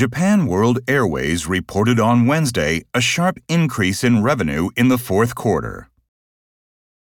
Japan World Airways reported on Wednesday a sharp increase in revenue in the fourth quarter.